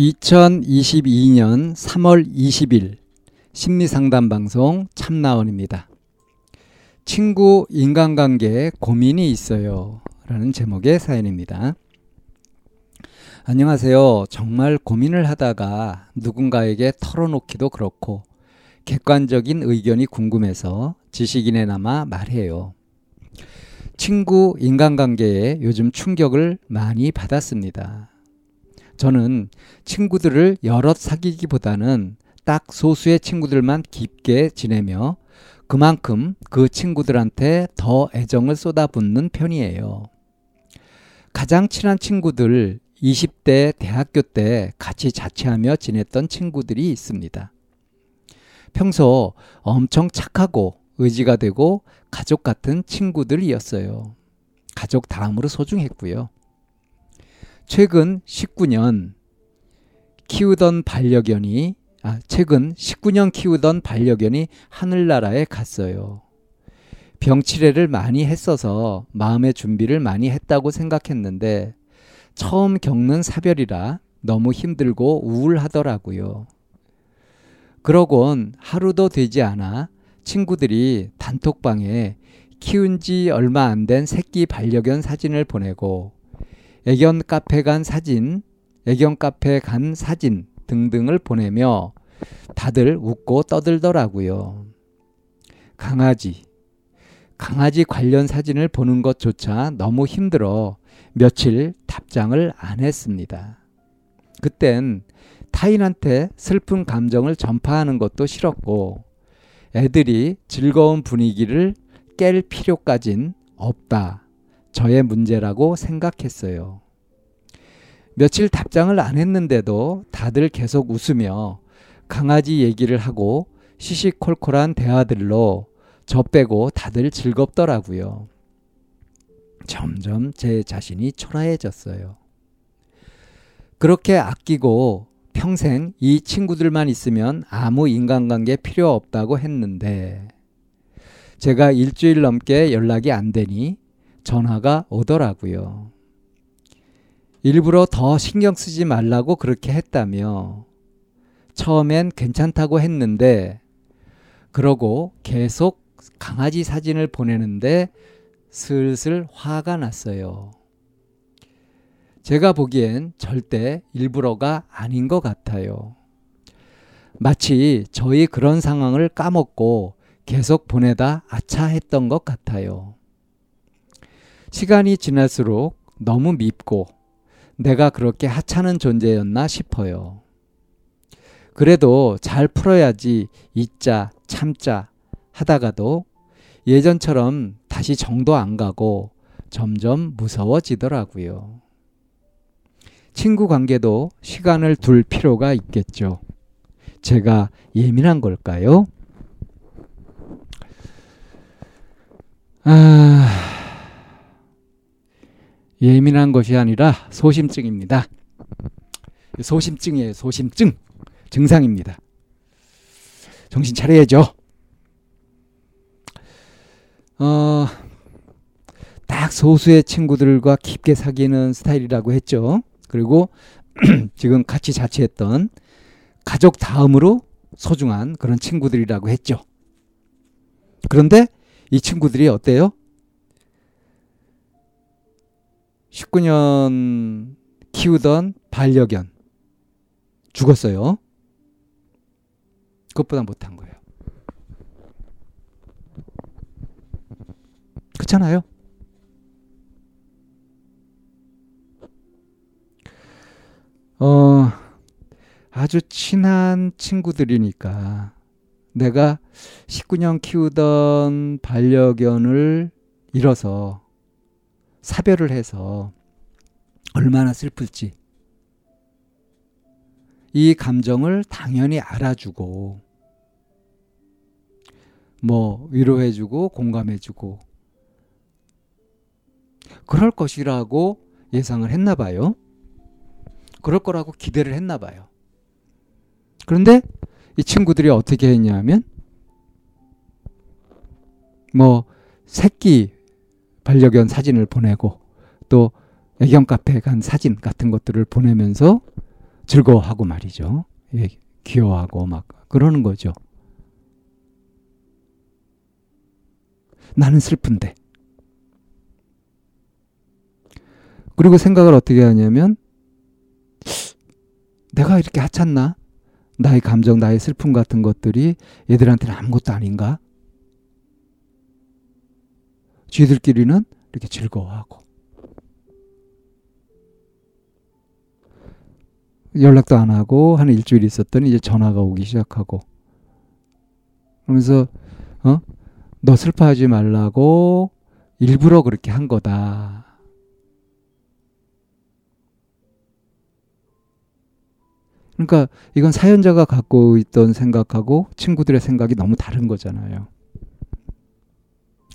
2022년 3월 20일 심리상담 방송 참나원입니다. 친구 인간관계에 고민이 있어요. 라는 제목의 사연입니다. 안녕하세요. 정말 고민을 하다가 누군가에게 털어놓기도 그렇고 객관적인 의견이 궁금해서 지식인에 남아 말해요. 친구 인간관계에 요즘 충격을 많이 받았습니다. 저는 친구들을 여럿 사귀기보다는 딱 소수의 친구들만 깊게 지내며 그만큼 그 친구들한테 더 애정을 쏟아붓는 편이에요. 가장 친한 친구들 20대 대학교 때 같이 자취하며 지냈던 친구들이 있습니다. 평소 엄청 착하고 의지가 되고 가족 같은 친구들이었어요. 가족 다음으로 소중했고요. 최근 19년 키우던 반려견이 아, 최근 19년 키우던 반려견이 하늘나라에 갔어요. 병치레를 많이 했어서 마음의 준비를 많이 했다고 생각했는데 처음 겪는 사별이라 너무 힘들고 우울하더라고요. 그러곤 하루도 되지 않아 친구들이 단톡방에 키운 지 얼마 안 된 새끼 반려견 사진을 보내고 애견 카페 간 사진, 애견 카페 간 사진 등등을 보내며 다들 웃고 떠들더라고요. 강아지, 강아지 관련 사진을 보는 것조차 너무 힘들어 며칠 답장을 안 했습니다. 그땐 타인한테 슬픈 감정을 전파하는 것도 싫었고 애들이 즐거운 분위기를 깰 필요까진 없다. 저의 문제라고 생각했어요. 며칠 답장을 안 했는데도 다들 계속 웃으며 강아지 얘기를 하고 시시콜콜한 대화들로 저 빼고 다들 즐겁더라고요. 점점 제 자신이 초라해졌어요. 그렇게 아끼고 평생 이 친구들만 있으면 아무 인간관계 필요 없다고 했는데 제가 일주일 넘게 연락이 안 되니 전화가 오더라고요. 일부러 더 신경 쓰지 말라고 그렇게 했다며 처음엔 괜찮다고 했는데 그러고 계속 강아지 사진을 보내는데 슬슬 화가 났어요. 제가 보기엔 절대 일부러가 아닌 것 같아요. 마치 저희 그런 상황을 까먹고 계속 보내다 아차 했던 것 같아요. 시간이 지날수록 너무 밉고 내가 그렇게 하찮은 존재였나 싶어요. 그래도 잘 풀어야지 잊자, 참자 하다가도 예전처럼 다시 정도 안 가고 점점 무서워지더라고요. 친구 관계도 시간을 둘 필요가 있겠죠. 제가 예민한 걸까요? 아, 예민한 것이 아니라 소심증입니다. 소심증이에요, 소심증. 증상입니다. 정신 차려야죠. 어, 딱 소수의 친구들과 깊게 사귀는 스타일이라고 했죠. 그리고 지금 같이 자취했던 가족 다음으로 소중한 그런 친구들이라고 했죠. 그런데 이 친구들이 어때요? 19년 키우던 반려견 죽었어요. 그것보다 못한 거예요. 그렇잖아요. 어, 아주 친한 친구들이니까 내가 19년 키우던 반려견을 잃어서 사별을 해서 얼마나 슬플지 이 감정을 당연히 알아주고 뭐 위로해주고 공감해주고 그럴 것이라고 예상을 했나 봐요. 그럴 거라고 기대를 했나 봐요. 그런데 이 친구들이 어떻게 했냐면 뭐 새끼 반려견 사진을 보내고 또 애견 카페에 간 사진 같은 것들을 보내면서 즐거워하고 말이죠. 예, 귀여워하고 막 그러는 거죠. 나는 슬픈데. 그리고 생각을 어떻게 하냐면 내가 이렇게 하찮나? 나의 감정, 나의 슬픔 같은 것들이 얘들한테는 아무것도 아닌가? 쥐들끼리는 이렇게 즐거워하고 연락도 안 하고 한 일주일 있었더니 이제 전화가 오기 시작하고 그러면서 어? 너 슬퍼하지 말라고 일부러 그렇게 한 거다. 그러니까 이건 사연자가 갖고 있던 생각하고 친구들의 생각이 너무 다른 거잖아요.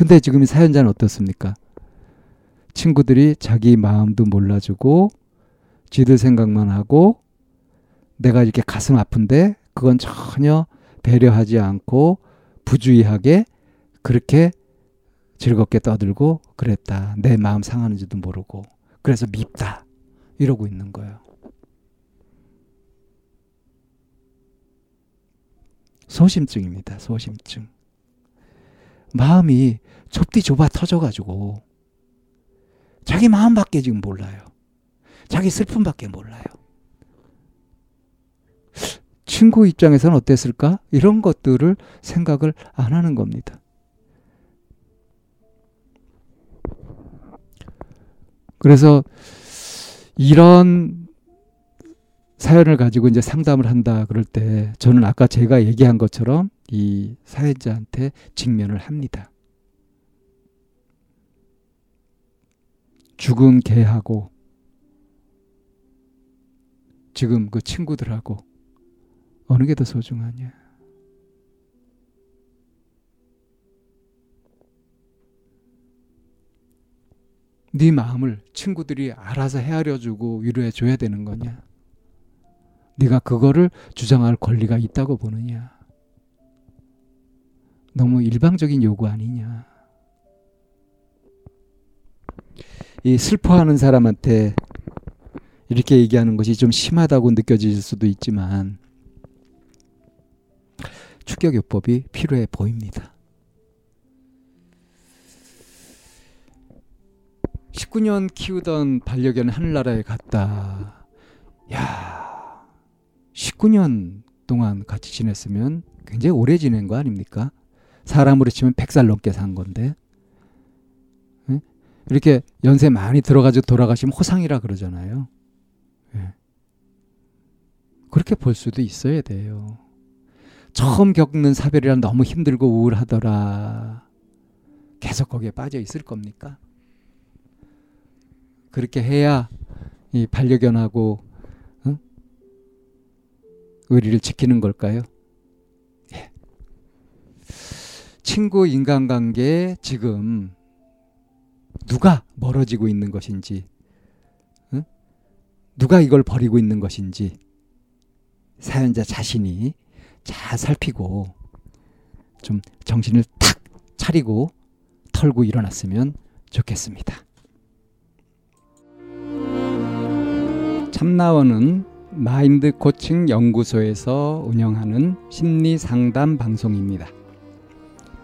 근데 지금 이 사연자는 어떻습니까? 친구들이 자기 마음도 몰라주고 지들 생각만 하고 내가 이렇게 가슴 아픈데 그건 전혀 배려하지 않고 부주의하게 그렇게 즐겁게 떠들고 그랬다. 내 마음 상하는지도 모르고 그래서 밉다. 이러고 있는 거예요. 소심증입니다. 소심증. 마음이 좁디 좁아 터져가지고 자기 마음밖에 지금 몰라요. 자기 슬픔밖에 몰라요. 친구 입장에서는 어땠을까? 이런 것들을 생각을 안 하는 겁니다. 그래서 이런 사연을 가지고 이제 상담을 한다 그럴 때 저는 아까 제가 얘기한 것처럼 이 사연자한테 직면을 합니다. 죽은 개하고 지금 그 친구들하고 어느 게 더 소중하냐? 네 마음을 친구들이 알아서 헤아려 주고 위로해 줘야 되는 거냐? 네가 그거를 주장할 권리가 있다고 보느냐? 너무 일방적인 요구 아니냐? 이 슬퍼하는 사람한테 이렇게 얘기하는 것이 좀 심하다고 느껴질 수도 있지만 추격요법이 필요해 보입니다. 19년 키우던 반려견 하늘나라에 갔다. 야, 19년 동안 같이 지냈으면 굉장히 오래 지낸 거 아닙니까? 사람으로 치면 100살 넘게 산 건데. 이렇게 연세 많이 들어가지고 돌아가시면 호상이라 그러잖아요. 예. 그렇게 볼 수도 있어야 돼요. 처음 겪는 사별이란 너무 힘들고 우울하더라. 계속 거기에 빠져 있을 겁니까? 그렇게 해야 이 반려견하고 의리를 지키는 걸까요? 친구 인간관계에 지금 누가 멀어지고 있는 것인지, 응? 누가 이걸 버리고 있는 것인지 사연자 자신이 잘 살피고 좀 정신을 탁 차리고 털고 일어났으면 좋겠습니다. 참나원은 마인드 코칭 연구소에서 운영하는 심리 상담 방송입니다.